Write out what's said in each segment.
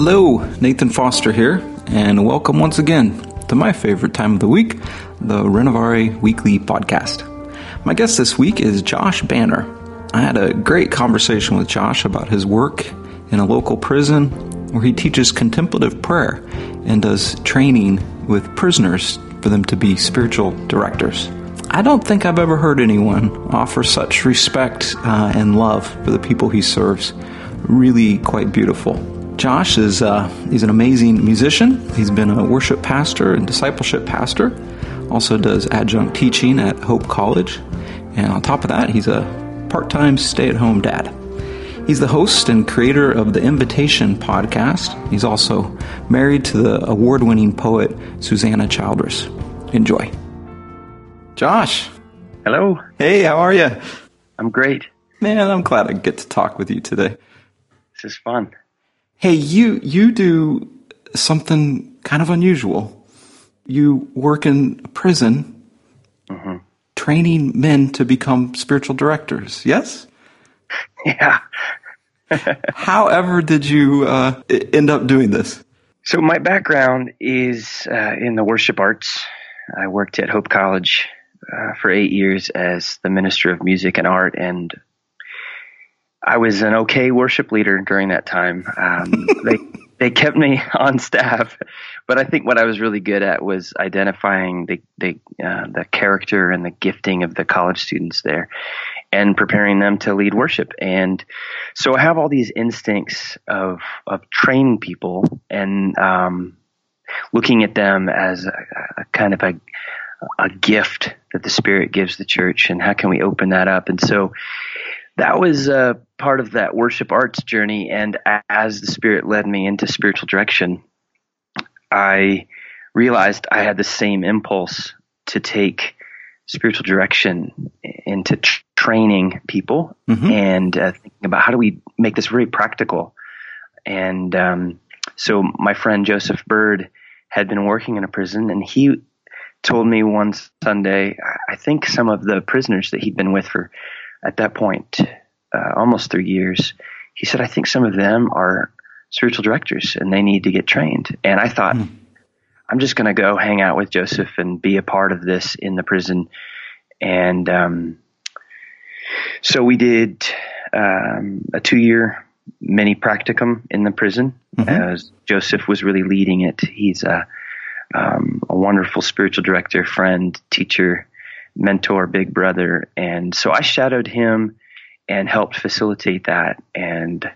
Hello, Nathan Foster here, and welcome once again to my favorite time of the week, the Renovare Weekly Podcast. My guest this week is Josh Banner. I had a great conversation with Josh about his work in a local prison where he teaches contemplative prayer and does training with prisoners for them to be spiritual directors. I don't think I've ever heard anyone offer such respect uh, and love for the people he serves. Really quite beautiful. Josh is uh, he's an amazing musician. He's been a worship pastor and discipleship pastor. Also does adjunct teaching at Hope College, and on top of that, he's a part-time stay-at-home dad. He's the host and creator of the Invitation podcast. He's also married to the award-winning poet Susanna Childress. Enjoy. Josh. Hello. Hey, how are you? I'm great. Man, I'm glad I get to talk with you today. This is fun. Hey, you you do something kind of unusual. You work in a prison, mm-hmm. training men to become spiritual directors. Yes. Yeah. However, did you uh, end up doing this? So my background is uh, in the worship arts. I worked at Hope College uh, for eight years as the minister of music and art, and I was an okay worship leader during that time. Um, they they kept me on staff, but I think what I was really good at was identifying the the uh, the character and the gifting of the college students there, and preparing them to lead worship. And so I have all these instincts of of training people and um, looking at them as a, a kind of a a gift that the Spirit gives the church, and how can we open that up? And so that was uh, part of that worship arts journey. And as the Spirit led me into spiritual direction, I realized I had the same impulse to take spiritual direction into t- training people mm-hmm. and uh, thinking about how do we make this very practical. And um, so my friend Joseph Bird had been working in a prison, and he told me one Sunday, I think some of the prisoners that he'd been with for at that point, uh, almost three years, he said, I think some of them are spiritual directors and they need to get trained. And I thought, mm. I'm just going to go hang out with Joseph and be a part of this in the prison. And um, so we did um, a two year mini practicum in the prison mm-hmm. as Joseph was really leading it. He's a, um, a wonderful spiritual director, friend, teacher, mentor, big brother. And so I shadowed him and helped facilitate that. And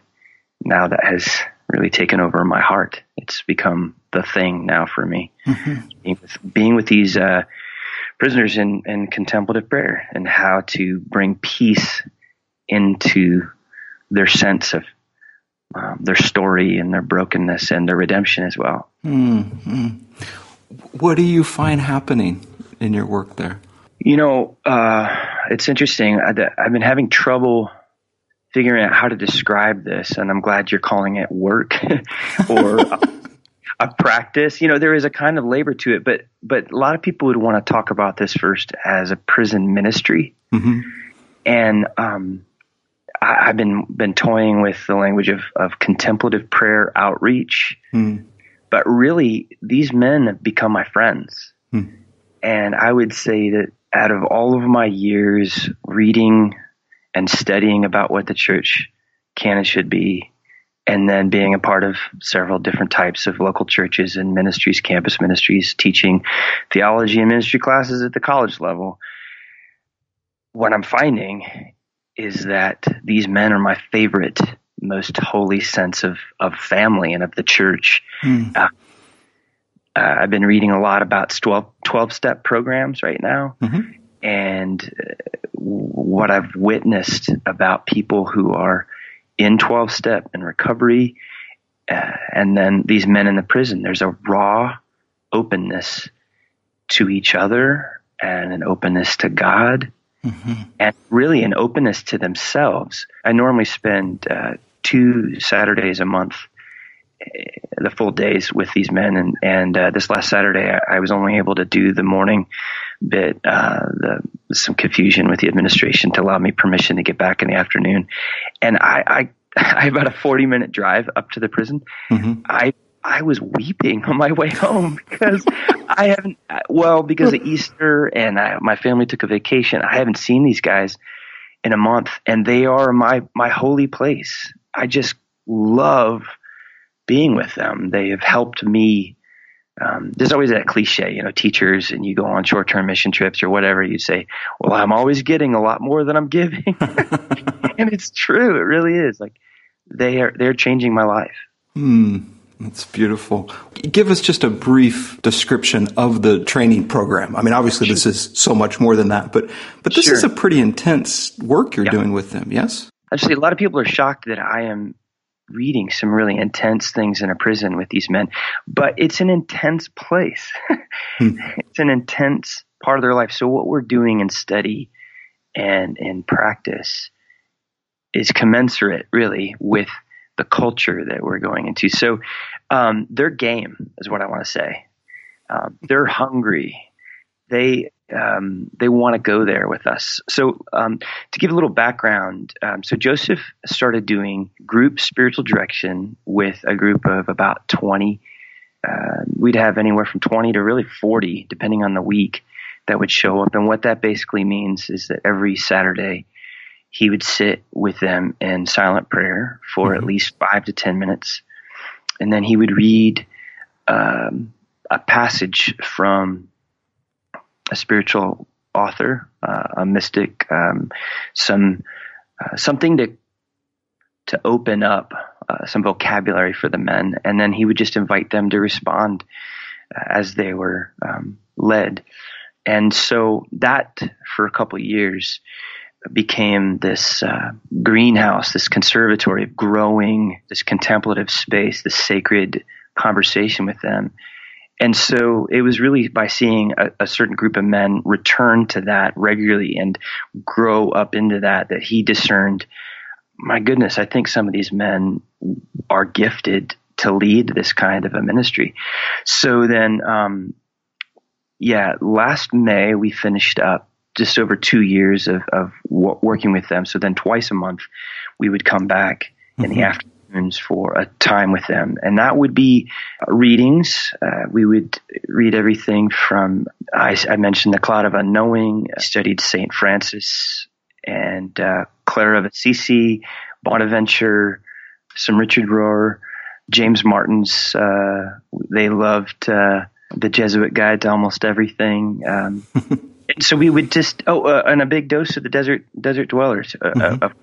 now that has really taken over my heart. It's become the thing now for me. Mm-hmm. Being, with, being, with, these uh, prisoners in, in contemplative prayer and how to bring peace into their sense of um, their story and their brokenness and their redemption as well. Mm-hmm. What do you find happening in your work there? You know, uh, it's interesting. I, have been having trouble figuring out how to describe this, and I'm glad you're calling it work or a, a, practice. You know, there is a kind of labor to it, but but a lot of people would want to talk about this first as a prison ministry, mm-hmm. and um, I, have been been toying with the language of of contemplative prayer outreach, mm. but really these men have become my friends. Mm. And I would say that out of all of my years reading and studying about what the church can and should be, and then being a part of several different types of local churches and ministries, campus ministries, teaching theology and ministry classes at the college level, what I'm finding is that these men are my favorite, most holy sense of, of family and of the church. Mm. Uh, uh, I've been reading a lot about 12, 12 step programs right now. Mm-hmm. And uh, what I've witnessed about people who are in 12 step and recovery, uh, and then these men in the prison, there's a raw openness to each other and an openness to God mm-hmm. and really an openness to themselves. I normally spend uh, two Saturdays a month the full days with these men. And, and uh, this last Saturday, I, I, was only able to do the morning bit, uh, the, some confusion with the administration to allow me permission to get back in the afternoon. And I, I I have about a 40 minute drive up to the prison. Mm-hmm. I I was weeping on my way home because I haven't, well, because of Easter and I, my family took a vacation. I haven't seen these guys in a month and they are my, my holy place. I just love being with them. They have helped me. Um, there's always that cliche, you know, teachers and you go on short term mission trips or whatever. You say, well, I'm always getting a lot more than I'm giving. and it's true. It really is like they are, they're changing my life. Hmm. That's beautiful. Give us just a brief description of the training program. I mean, obviously this is so much more than that, but but this sure. is a pretty intense work you're yeah. doing with them. Yes. Actually, a lot of people are shocked that I am reading some really intense things in a prison with these men, but it's an intense place. hmm. It's an intense part of their life. So what we're doing in study and in practice is commensurate, really, with the culture that we're going into. So um, they're game is what I want to say. Um, they're hungry. They um, they want to go there with us. So um, to give a little background, um, so Joseph started doing group spiritual direction with a group of about twenty. Uh, we'd have anywhere from twenty to really forty, depending on the week, that would show up. And what that basically means is that every Saturday he would sit with them in silent prayer for mm-hmm. at least five to ten minutes and then he would read um, a passage from a spiritual author, uh, a mystic, um, some uh, something to to open up uh, some vocabulary for the men, and then he would just invite them to respond uh, as they were um, led. And so that for a couple years became this uh, greenhouse, this conservatory of growing, this contemplative space, this sacred conversation with them. And so it was really by seeing a, a, certain group of men return to that regularly and grow up into that that he discerned, my goodness, I think some of these men are gifted to lead this kind of a ministry. So then, um, yeah, last May we finished up just over two years of, of working with them. So then twice a month we would come back in the mm-hmm. Afternoons for a time with them. And that would be readings. Uh, we would read everything from, I, I, mentioned the Cloud of Unknowing, I studied St. Francis and uh, Clara of Assisi, Bonaventure, some Richard Rohr, James Martin's. Uh, they loved uh, the Jesuit Guide to Almost Everything. Um, so we would just oh, uh, and a big dose of the desert desert dwellers, uh, uh mm-hmm.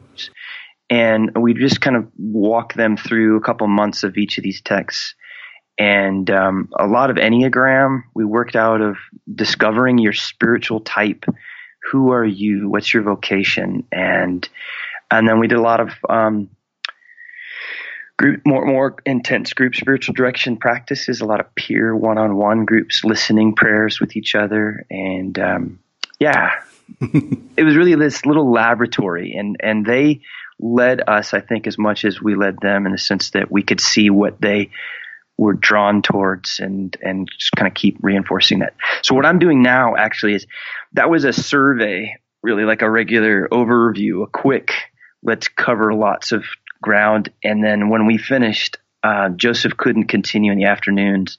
And we just kind of walk them through a couple months of each of these texts, and um, a lot of enneagram. We worked out of discovering your spiritual type. Who are you? What's your vocation? And and then we did a lot of um, group more more intense group spiritual direction practices a lot of peer one-on-one groups listening prayers with each other and um, yeah it was really this little laboratory and and they led us i think as much as we led them in the sense that we could see what they were drawn towards and and just kind of keep reinforcing that so what i'm doing now actually is that was a survey really like a regular overview a quick let's cover lots of ground. And then when we finished, uh, Joseph couldn't continue in the afternoons.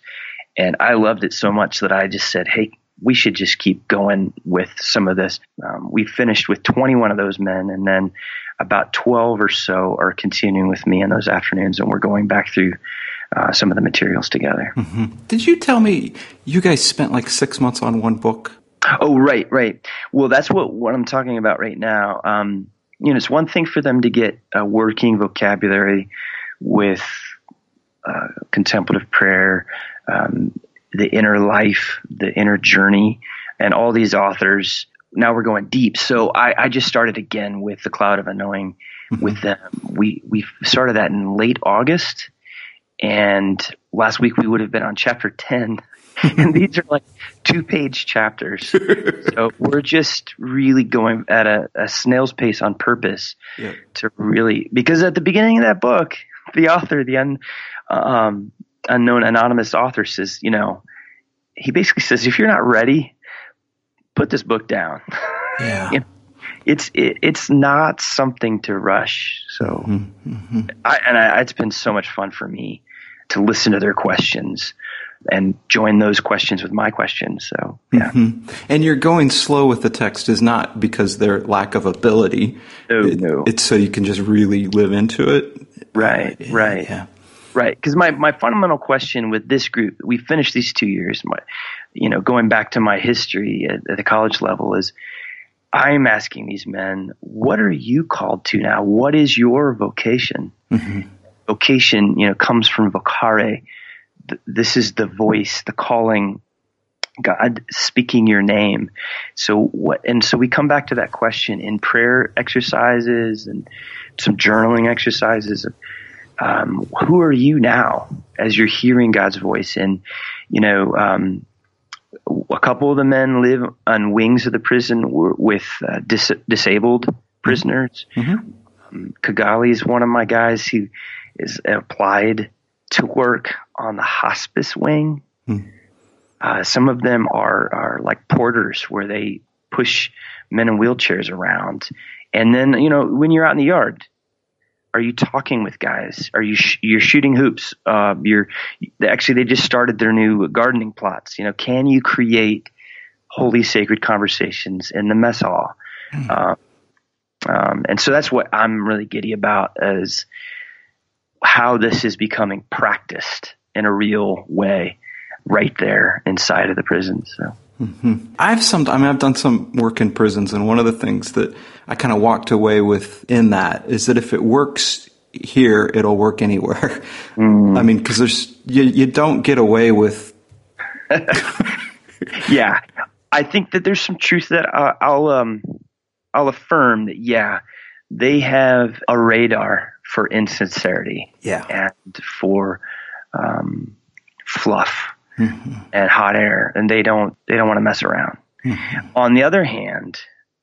And I loved it so much that I just said, Hey, we should just keep going with some of this. Um, we finished with 21 of those men, and then about 12 or so are continuing with me in those afternoons, and we're going back through uh, some of the materials together. Mm-hmm. Did you tell me you guys spent like six months on one book? Oh, right, right. Well, that's what, what I'm talking about right now. Um, you know, it's one thing for them to get a working vocabulary with uh, contemplative prayer, um, the inner life, the inner journey, and all these authors. Now we're going deep. So I, I just started again with the Cloud of Unknowing mm-hmm. with them. We we started that in late August, and last week we would have been on chapter ten and these are like two page chapters. so we're just really going at a, a snail's pace on purpose yeah. to really, because at the beginning of that book, the author, the un, um, unknown anonymous author says, you know, he basically says, if you're not ready, put this book down. Yeah. you know, it's it, it's not something to rush. So, mm-hmm. I, and I, it's been so much fun for me to listen to their questions and join those questions with my questions. So, yeah. Mm-hmm. And you're going slow with the text is not because their lack of ability. No, it, no. It's so you can just really live into it. Right, right. Yeah. Right. Because my, my fundamental question with this group, we finished these two years, my, you know, going back to my history at, at the college level is I'm asking these men, what are you called to now? What is your vocation? Mm-hmm. Vocation, you know, comes from vocare, this is the voice, the calling, God speaking your name. So what, and so we come back to that question in prayer exercises and some journaling exercises. Um, who are you now as you're hearing God's voice? And, you know, um, a couple of the men live on wings of the prison with uh, dis- disabled prisoners. Mm-hmm. Um, Kigali is one of my guys who is applied to work on the hospice wing. Hmm. Uh, some of them are, are like porters where they push men in wheelchairs around. And then, you know, when you're out in the yard, are you talking with guys? Are you sh- you're shooting hoops? Uh, you're actually they just started their new gardening plots. You know, can you create holy sacred conversations in the mess hall? Uh, um, and so that's what I'm really giddy about is how this is becoming practiced in a real way right there inside of the prison. So. Mm-hmm. I've some. I mean, I've done some work in prisons, and one of the things that I kind of walked away with in that is that if it works here, it'll work anywhere. Mm. I mean, because there's you, you don't get away with. yeah, I think that there's some truth that uh, I'll um I'll affirm that yeah they have a radar for insincerity yeah. and for um, fluff mm-hmm. and hot air, and they don't they don't want to mess around. Mm-hmm. On the other hand,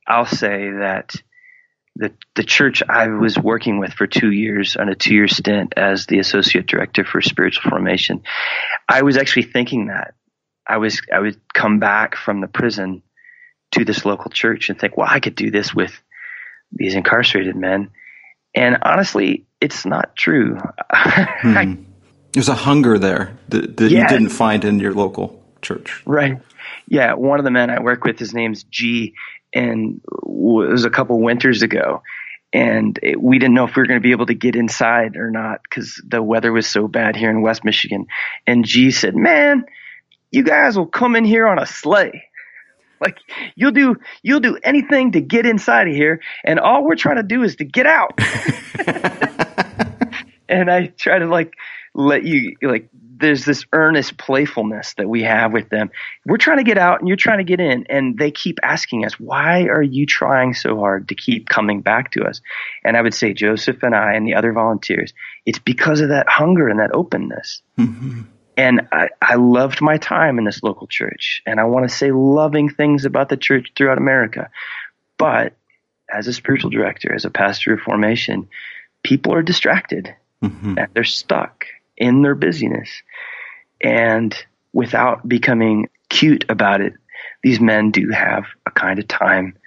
I'll say that the the church I was working with for two years on a two year stint as the associate director for spiritual formation, I was actually thinking that I was I would come back from the prison to this local church and think, well, I could do this with these incarcerated men. And honestly, it's not true. hmm. There's a hunger there that, that yeah. you didn't find in your local church. Right. Yeah. One of the men I work with, his name's G, and it was a couple winters ago. And it, we didn't know if we were going to be able to get inside or not because the weather was so bad here in West Michigan. And G said, Man, you guys will come in here on a sleigh. Like you'll do you'll do anything to get inside of here, and all we're trying to do is to get out. and I try to like let you like there's this earnest playfulness that we have with them. We're trying to get out and you're trying to get in. And they keep asking us, why are you trying so hard to keep coming back to us? And I would say, Joseph and I and the other volunteers, it's because of that hunger and that openness. Mm-hmm. And I, I loved my time in this local church. And I want to say loving things about the church throughout America. But as a spiritual director, as a pastor of formation, people are distracted mm-hmm. and they're stuck in their busyness. And without becoming cute about it, these men do have a kind of time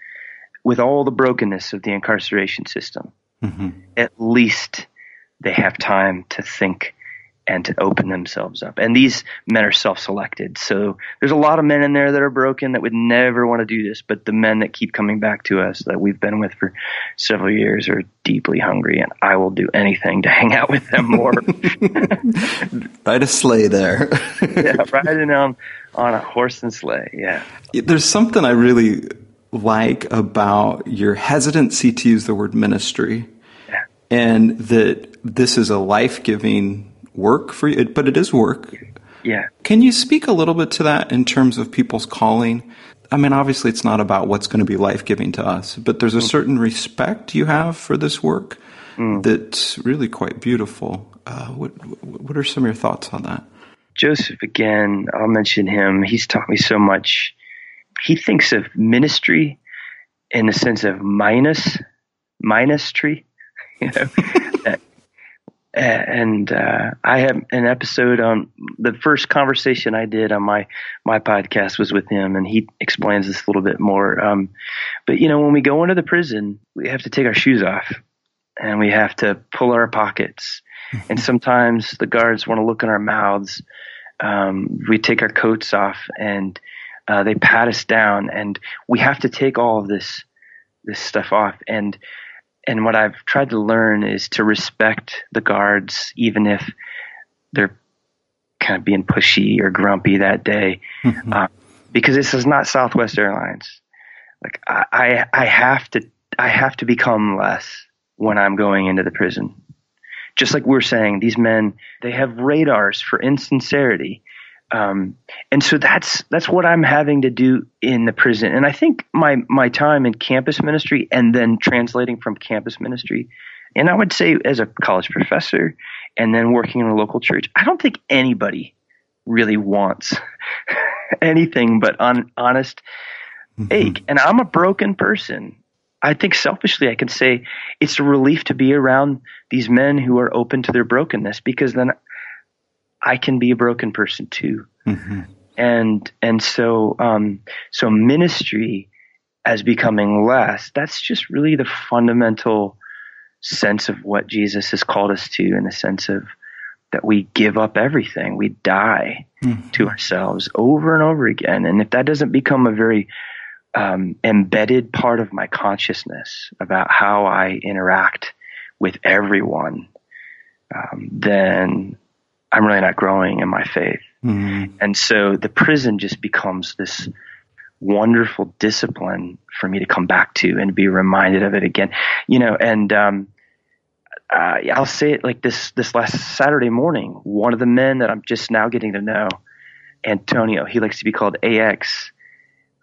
with all the brokenness of the incarceration system. Mm-hmm. At least they have time to think and to open themselves up. And these men are self-selected. So there's a lot of men in there that are broken that would never want to do this, but the men that keep coming back to us that we've been with for several years are deeply hungry and I will do anything to hang out with them more. ride a sleigh there. yeah, riding on on a horse and sleigh. Yeah. There's something I really like about your hesitancy to use the word ministry. Yeah. And that this is a life-giving work for you, but it is work. Yeah. Can you speak a little bit to that in terms of people's calling? I mean, obviously, it's not about what's going to be life giving to us, but there's a mm. certain respect you have for this work mm. that's really quite beautiful. Uh, what What are some of your thoughts on that? Joseph, again, I'll mention him. He's taught me so much. He thinks of ministry in the sense of minus, minus tree. You know, that and uh, I have an episode on the first conversation I did on my my podcast was with him, and he explains this a little bit more. Um, but you know, when we go into the prison, we have to take our shoes off, and we have to pull our pockets, and sometimes the guards want to look in our mouths. Um, we take our coats off, and uh, they pat us down, and we have to take all of this this stuff off, and and what I've tried to learn is to respect the guards, even if they're kind of being pushy or grumpy that day, mm-hmm. uh, because this is not Southwest Airlines. Like I, I, I have to, I have to become less when I'm going into the prison. Just like we're saying, these men, they have radars for insincerity. Um, and so that's that's what I'm having to do in the prison. And I think my my time in campus ministry and then translating from campus ministry, and I would say as a college professor and then working in a local church, I don't think anybody really wants anything but on, honest mm-hmm. ache. And I'm a broken person. I think selfishly I can say it's a relief to be around these men who are open to their brokenness because then I can be a broken person too. Mm-hmm. And and so um, so ministry as becoming less. That's just really the fundamental sense of what Jesus has called us to, in the sense of that we give up everything, we die mm-hmm. to ourselves over and over again. And if that doesn't become a very um, embedded part of my consciousness about how I interact with everyone, um, then I'm really not growing in my faith. Mm-hmm. And so the prison just becomes this wonderful discipline for me to come back to and be reminded of it again. You know, and um, uh, I'll say it like this: this last Saturday morning, one of the men that I'm just now getting to know, Antonio, he likes to be called AX.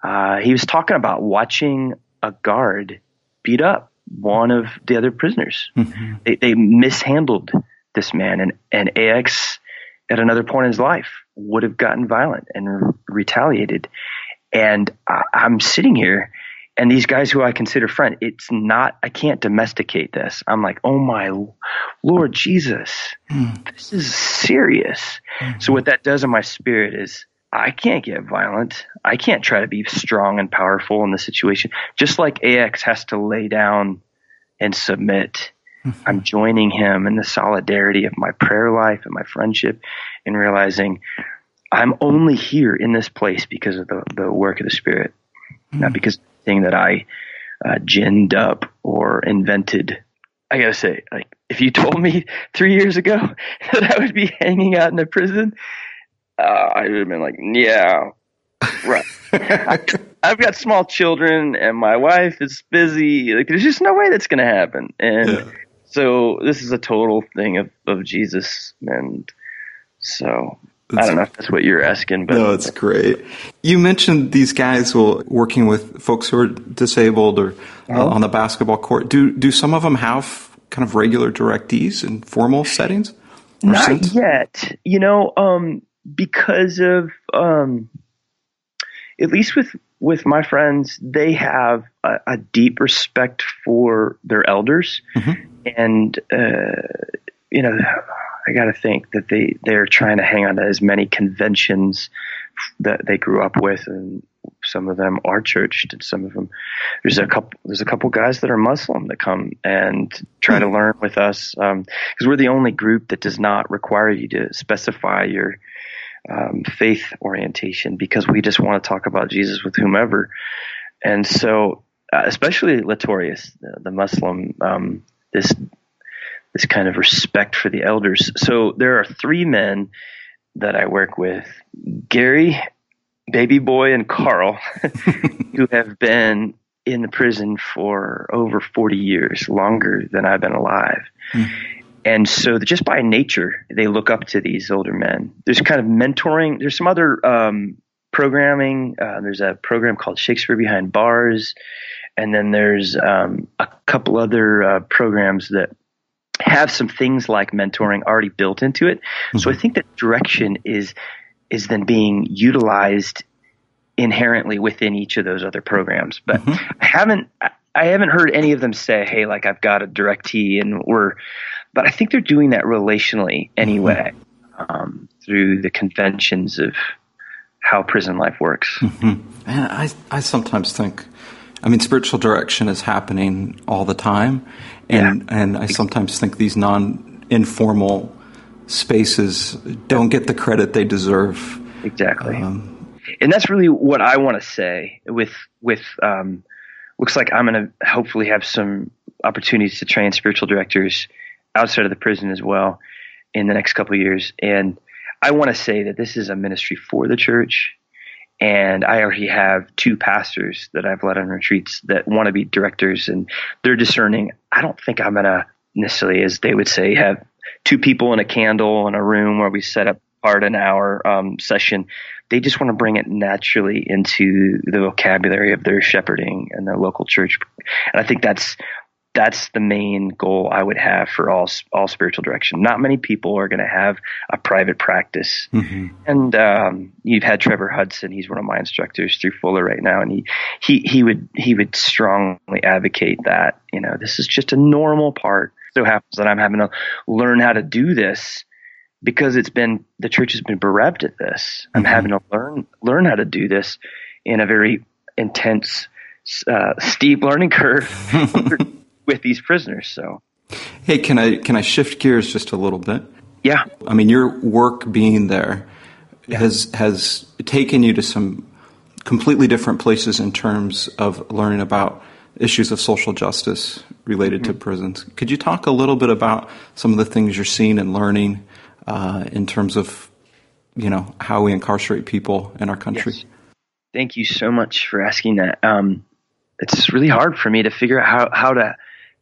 Uh, he was talking about watching a guard beat up one of the other prisoners. Mm-hmm. They, they mishandled this man, and and AX at another point in his life would have gotten violent and re- retaliated. And I, I'm sitting here, and these guys who I consider friend, it's not. I can't domesticate this. I'm like, oh my Lord Jesus, mm. this is serious. Mm-hmm. So what that does in my spirit is. I can't get violent. I can't try to be strong and powerful in the situation. Just like AX has to lay down and submit I'm joining him in the solidarity of my prayer life and my friendship and realizing I'm only here in this place because of the, the work of the Spirit, mm. not because of the thing that I uh, ginned up or invented. I gotta say, like, if you told me three years ago that I would be hanging out in a prison, uh, I would have been like, yeah, right. I, have got small children and my wife is busy. Like, there's just no way that's going to happen. And yeah. So this is a total thing of, of Jesus, and so I don't know if that's what you're asking, but no, it's great. You mentioned these guys will working with folks who are disabled or uh, on the basketball court. Do do some of them have kind of regular directees in formal settings? Not yet. You know, um, because of um, at least with with my friends, they have a, a deep respect for their elders, mm-hmm. And uh, you know, I got to think that they they're trying to hang on to as many conventions that they grew up with, and some of them are churched, and some of them there's a couple there's a couple guys that are Muslim that come and try to learn with us because um, we're the only group that does not require you to specify your um, faith orientation because we just want to talk about Jesus with whomever. And so, uh, especially Latorius, the, the Muslim, um, this this kind of respect for the elders. So there are three men that I work with: Gary, Baby Boy, and Carl, who have been in the prison for over 40 years, longer than I've been alive. Mm. And so just by nature, they look up to these older men. There's kind of mentoring. There's some other um, programming. Uh, there's a program called Shakespeare Behind Bars. And then there's um, a couple other uh, programs that have some things like mentoring already built into it. Mm-hmm. So I think that direction is is then being utilized inherently within each of those other programs. But mm-hmm. I haven't I haven't heard any of them say, "Hey, like I've got a directee and we're but I think they're doing that relationally anyway um, through the conventions of how prison life works. Mm-hmm. And I, I sometimes think, I mean, spiritual direction is happening all the time, and yeah. and I sometimes think these non informal spaces don't get the credit they deserve. Exactly. Um, and that's really what I want to say with with um, looks like I'm going to hopefully have some opportunities to train spiritual directors outside of the prison as well in the next couple of years. And I want to say that this is a ministry for the church. And I already have two pastors that I've led on retreats that want to be directors and they're discerning. I don't think I'm to necessarily, as they would say, have two people in a candle in a room where we set up part an hour um, session. They just want to bring it naturally into the vocabulary of their shepherding and their local church. And I think that's that's the main goal I would have for all all spiritual direction. Not many people are going to have a private practice, mm-hmm. and um, you've had Trevor Hudson. He's one of my instructors through Fuller right now, and he he he would he would strongly advocate that. You know, this is just a normal part. So happens that I'm having to learn how to do this because it's been the church has been bereft of this. I'm mm-hmm. having to learn learn how to do this in a very intense, uh, steep learning curve with these prisoners. So, hey, can I can I shift gears just a little bit? Yeah. I mean, your work being there yeah. has has taken you to some completely different places in terms of learning about issues of social justice related mm-hmm. to prisons. Could you talk a little bit about some of the things you're seeing and learning uh, in terms of you know how we incarcerate people in our country? Yes. Thank you so much for asking that. Um, it's really hard for me to figure out how how to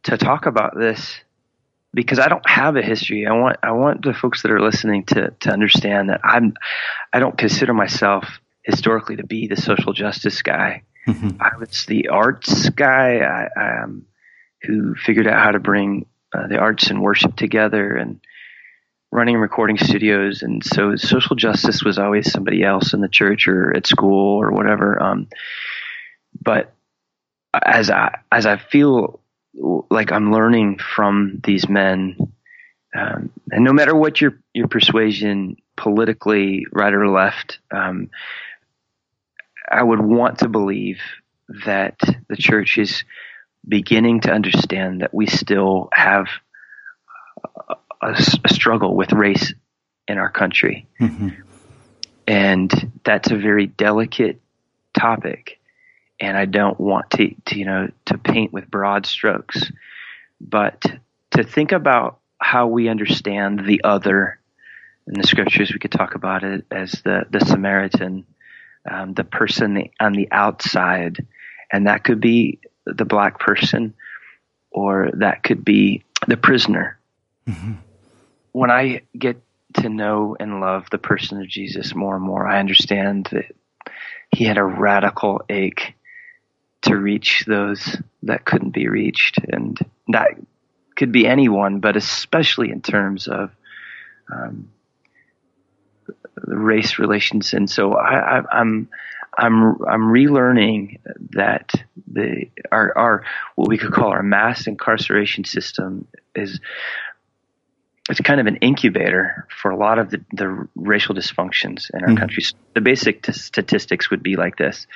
to talk about this because I don't have a history. I want I want the folks that are listening to to understand that I'm I don't consider myself historically to be the social justice guy. Mm-hmm. I was the arts guy I, I, um, who figured out how to bring uh, the arts and worship together and running recording studios. And so social justice was always somebody else in the church or at school or whatever. Um, but as I as I feel like I'm learning from these men, um, and no matter what your your persuasion politically, right or left, um, I would want to believe that the church is beginning to understand that we still have a, a, a struggle with race in our country. Mm-hmm. And that's a very delicate topic and I don't want to, to, you know, to paint with broad strokes, but to think about how we understand the other in the scriptures. We could talk about it as the the Samaritan, um, the person on the outside, and that could be the black person, or that could be the prisoner. Mm-hmm. When I get to know and love the person of Jesus more and more, I understand that he had a radical ache to reach those that couldn't be reached. And that could be anyone, but especially in terms of um, race relations. And so I, I, I'm I'm I'm relearning that the our our what we could call our mass incarceration system is it's kind of an incubator for a lot of the, the racial dysfunctions in our mm-hmm. country. The basic t- statistics would be like this: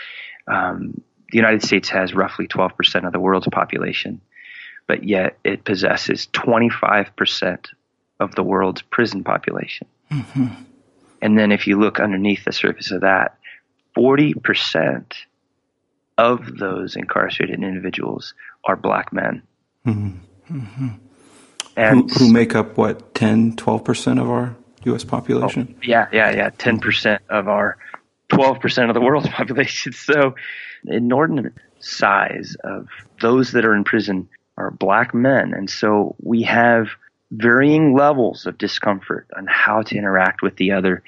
um, the United States has roughly 12% of the world's population, but yet it possesses 25% of the world's prison population. Mm-hmm. And then if you look underneath the surface of that, 40% of those incarcerated individuals are black men. Mm-hmm. Mm-hmm. And who, who, make up what, 10, 12% of our U.S. population? Oh, yeah, yeah, yeah. 10% of our 12% of the world's population. So inordinate size of those that are in prison are black men. And so we have varying levels of discomfort on how to interact with the other.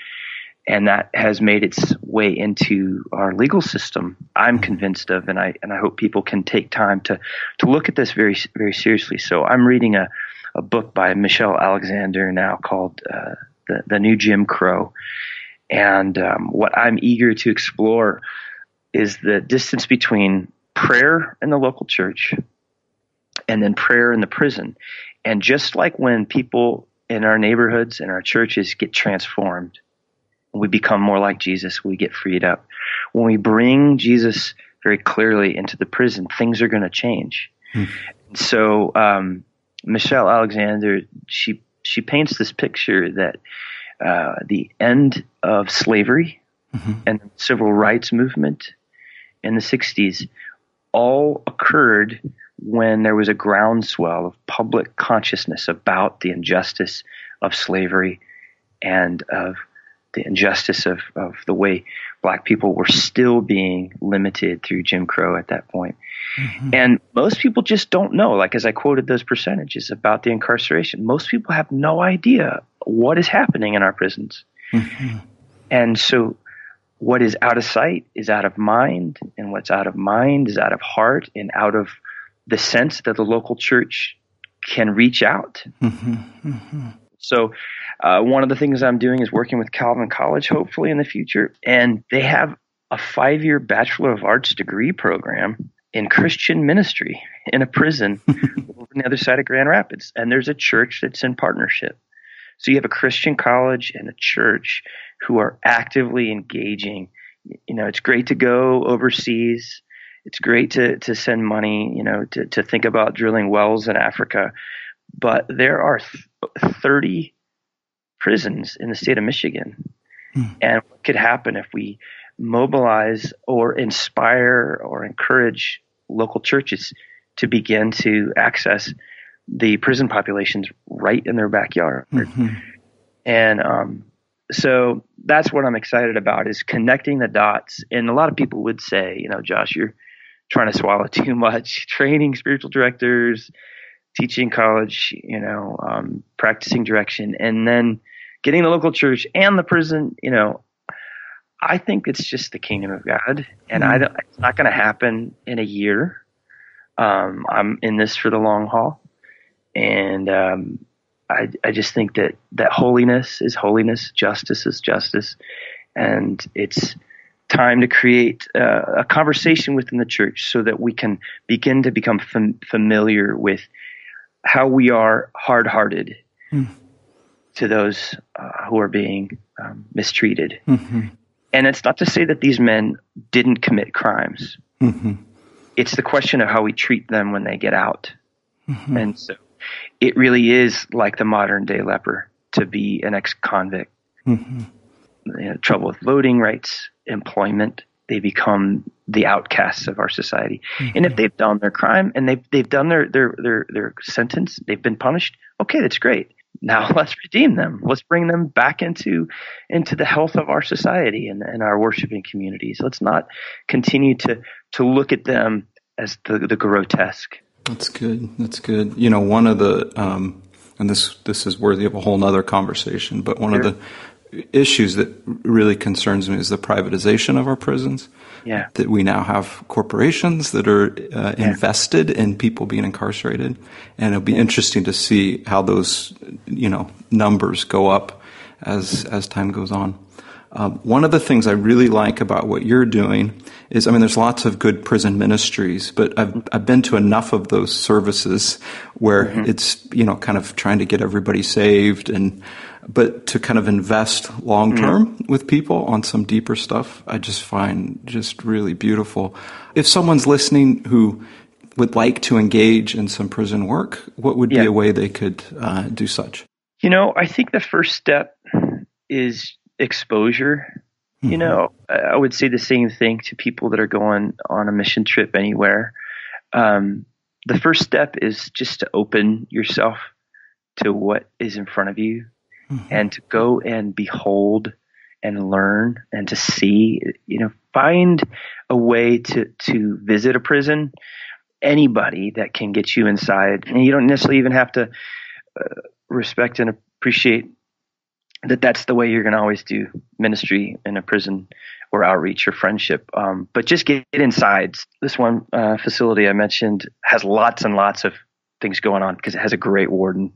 And that has made its way into our legal system. I'm convinced of, and I and I hope people can take time to to look at this very very seriously. So I'm reading a a book by Michelle Alexander now called uh, the the New Jim Crow, and um, what I'm eager to explore is the distance between prayer in the local church and then prayer in the prison. And just like when people in our neighborhoods and our churches get transformed, we become more like Jesus, we get freed up. When we bring Jesus very clearly into the prison, things are going to change. Hmm. So, um, Michelle Alexander, she, she paints this picture that, uh, the end of slavery mm-hmm. and the civil rights movement in the 60s all occurred when there was a groundswell of public consciousness about the injustice of slavery and of the injustice of, of the way black people were still being limited through Jim Crow at that point. Mm-hmm. And most people just don't know, like as I quoted those percentages about the incarceration, most people have no idea what is happening in our prisons. Mm-hmm. And so what is out of sight is out of mind, and what's out of mind is out of heart and out of the sense that the local church can reach out. Mm-hmm. Mm-hmm. So, uh, one of the things I'm doing is working with Calvin College, hopefully in the future, and they have a five year Bachelor of Arts degree program in Christian ministry in a prison over on the other side of Grand Rapids. And there's a church that's in partnership. So you have a Christian college and a church who are actively engaging. You know, it's great to go overseas. It's great to, to send money, you know, to, to think about drilling wells in Africa. But there are 30 prisons in the state of Michigan. Hmm. And what could happen if we mobilize or inspire or encourage local churches to begin to access the prison populations right in their backyard? Mm-hmm. And um, so that's what I'm excited about is connecting the dots. And a lot of people would say, you know, Josh, you're trying to swallow too much, training spiritual directors, teaching college, you know, um, practicing direction, and then getting the local church and the prison, you know, I think it's just the kingdom of God, and mm-hmm. I it's not going to happen in a year. Um, I'm in this for the long haul, and um, I, I just think that that holiness is holiness, justice is justice, and it's time to create uh, a conversation within the church so that we can begin to become fam- familiar with how we are hard hearted mm. to those uh, who are being um, mistreated. Mm-hmm. And it's not to say that these men didn't commit crimes. Mm-hmm. It's the question of how we treat them when they get out. Mm-hmm. And so it really is like the modern day leper to be an ex convict. Mm-hmm. You know, trouble with voting rights, employment, they become the outcasts of our society. Mm-hmm. And if they've done their crime and they've they've done their their their their sentence, they've been punished. Okay, that's great. Now let's redeem them. Let's bring them back into into the health of our society and, and our worshiping communities. Let's not continue to to look at them as the the grotesque. That's good. That's good. You know, one of the um, and this this is worthy of a whole nother conversation, but one sure. of the issues that really concerns me is the privatization of our prisons. Yeah. That we now have corporations that are uh, yeah. invested in people being incarcerated, and it'll be interesting to see how those, you know, numbers go up as as time goes on. Um, one of the things I really like about what you're doing is, I mean, there's lots of good prison ministries, but I've, I've been to enough of those services where mm-hmm. it's, you know, kind of trying to get everybody saved and, but to kind of invest long term mm-hmm. with people on some deeper stuff, I just find just really beautiful. If someone's listening who would like to engage in some prison work, what would yeah. be a way they could uh, do such? You know, I think the first step is exposure. Mm-hmm. You know, I would say the same thing to people that are going on a mission trip anywhere. Um, the first step is just to open yourself to what is in front of you mm-hmm. and to go and behold and learn and to see, you know, find a way to, to visit a prison, anybody that can get you inside. And you don't necessarily even have to uh, respect and appreciate that that's the way you're going to always do ministry in a prison or outreach or friendship. Um, but just get, inside. This one uh, facility I mentioned has lots and lots of things going on because it has a great warden.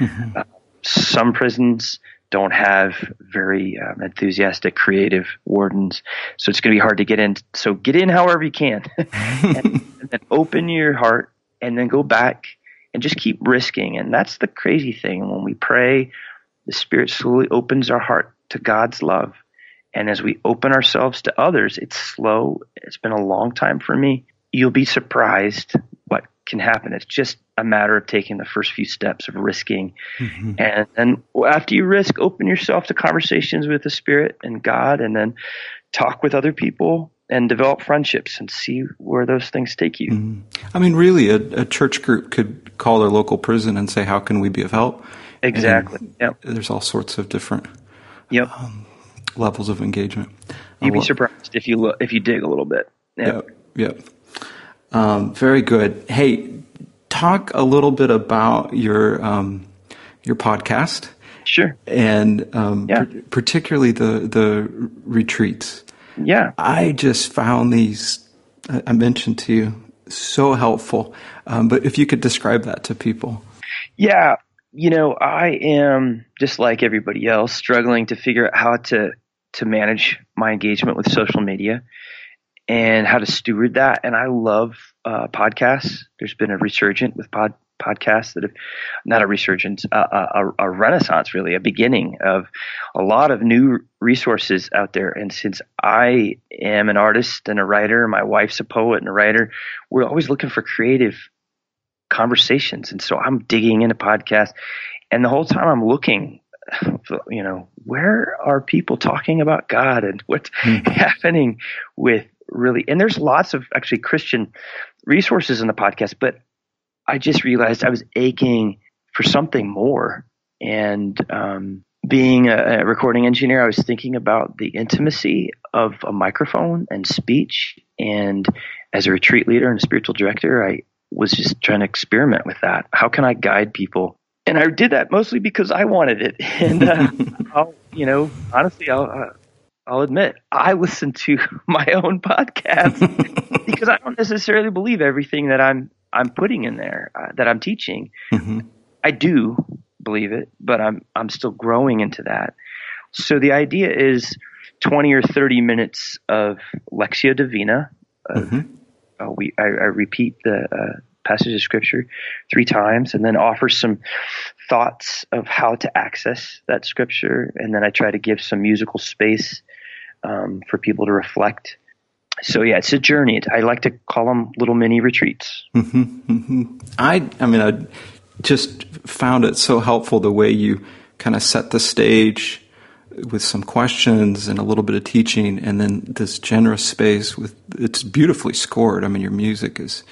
Mm-hmm. Uh, some prisons don't have very um, enthusiastic, creative wardens, so it's going to be hard to get in. So get in however you can, and, and then open your heart and then go back and just keep risking. And that's the crazy thing. When we pray, the Spirit slowly opens our heart to God's love. And as we open ourselves to others, it's slow. It's been a long time for me. You'll be surprised what can happen. It's just a matter of taking the first few steps of risking. Mm-hmm. And then after you risk, open yourself to conversations with the Spirit and God, and then talk with other people and develop friendships and see where those things take you. Mm. I mean, really, a, a, church group could call their local prison and say, "How can we be of help?" Exactly. Yeah. There's all sorts of different yep. Um, levels of engagement. You'd be surprised if you look, if you dig a little bit. Yeah. Yep. yep. Um, very good. Hey, talk a little bit about your um, your podcast. Sure. And um, yeah. particularly the the retreats. Yeah. I just found these, I mentioned to you, so helpful. Um, but if you could describe that to people. Yeah. You know, I am just like everybody else struggling to figure out how to, to manage my engagement with social media and how to steward that. And I love uh, podcasts. There's been a resurgence with pod, podcasts that have not a resurgence, a, a, a, renaissance, really, a beginning of a lot of new resources out there. And since I am an artist and a writer, my wife's a poet and a writer, we're always looking for creative conversations. And so I'm digging into podcasts, and the whole time I'm looking. You know, where are people talking about God and what's mm-hmm. happening with really? And there's lots of actually Christian resources in the podcast, but I just realized I was aching for something more. And um, being a, a, recording engineer, I was thinking about the intimacy of a microphone and speech. And as a retreat leader and a spiritual director, I was just trying to experiment with that. How can I guide people? And I did that mostly because I wanted it. And uh, I'll, you know, honestly, I'll. Uh, I'll admit I listen to my own podcast because I don't necessarily believe everything that I'm I'm putting in there uh, that I'm teaching. Mm-hmm. I do believe it, but I'm I'm still growing into that. So the idea is 20 or 30 minutes of Lectio Divina. mm-hmm. Uh, we I, I, repeat the uh, passage of scripture three times, and then offer some thoughts of how to access that scripture, and then I try to give some musical space um, for people to reflect so yeah, it's a journey. I like to call them little mini retreats. Mm-hmm, mm-hmm. I, I mean, I just found it so helpful the way you kind of set the stage with some questions and a little bit of teaching, and then this generous space with it's beautifully scored. I mean, your music is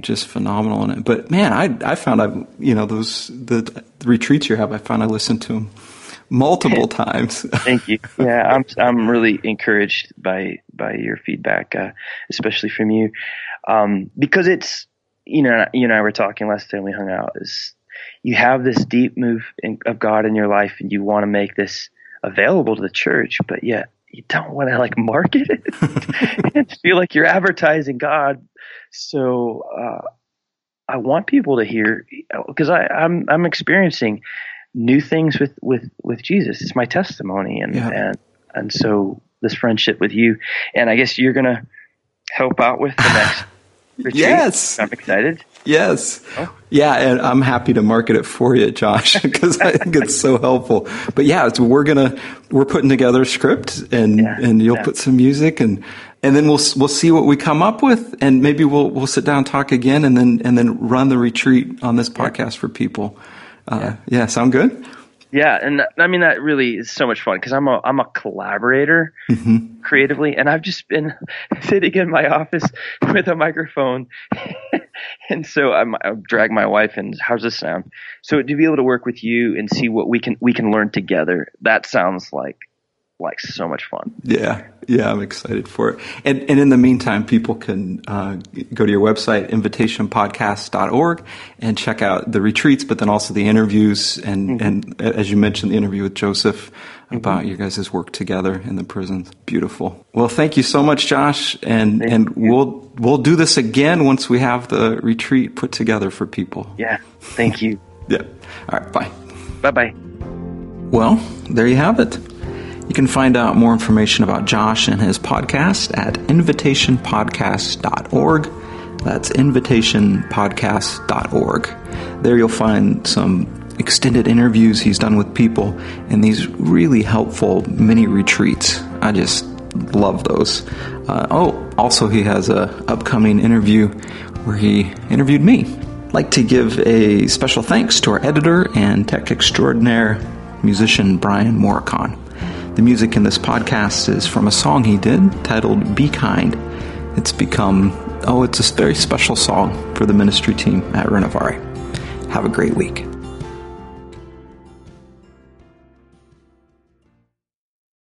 just phenomenal in it. But man, I I found I you know those the, the retreats you have. I found I listened to them multiple times. Thank you. Yeah, I'm I'm really encouraged by by your feedback, uh, especially from you, um, because it's you know you and I were talking last time we hung out. Is you have this deep move in, of God in your life, and you want to make this available to the church, but yet you don't want to like market it and feel like you're advertising God. So uh, I want people to hear because I'm I'm experiencing new things with with with Jesus. It's my testimony, and yeah. and and so this friendship with you, and I guess you're gonna help out with the next. retreat. Yes, I'm excited. Yes. Oh. Yeah, and I'm happy to market it for you, Josh, because I think it's so helpful. But yeah, we're gonna we're putting together a script, and yeah, and you'll yeah. put some music, and and then we'll we'll see what we come up with, and maybe we'll we'll sit down talk again, and then and then run the retreat on this podcast yeah. for people. Uh, yeah. yeah, sound good? Yeah, and I mean that really is so much fun because I'm a I'm a collaborator mm-hmm. creatively, and I've just been sitting in my office with a microphone, and so I'm, I drag my wife and how's this sound? So to be able to work with you and see what we can we can learn together, that sounds like like so much fun. Yeah, yeah, I'm excited for it. And and in the meantime, people can uh, go to your website invitationpodcast.org and check out the retreats, but then also the interviews and mm-hmm. and as you mentioned, the interview with Joseph mm-hmm. about your guys' work together in the prisons. Beautiful. Well, thank you so much, Josh, and thank and you. we'll we'll do this again once we have the retreat put together for people. Yeah. Thank you. yeah. All right. Bye. Bye bye. Well, there you have it. You can find out more information about Josh and his podcast at invitationpodcast.org. That's invitationpodcast.org. There you'll find some extended interviews he's done with people and these really helpful mini retreats. I just love those. Uh, oh, also he has a upcoming interview where he interviewed me. I'd like to give a special thanks to our editor and tech extraordinaire, musician Brian Moricon. The music in this podcast is from a song he did titled Be Kind. It's become, oh, it's a very special song for the ministry team at Renovare. Have a great week.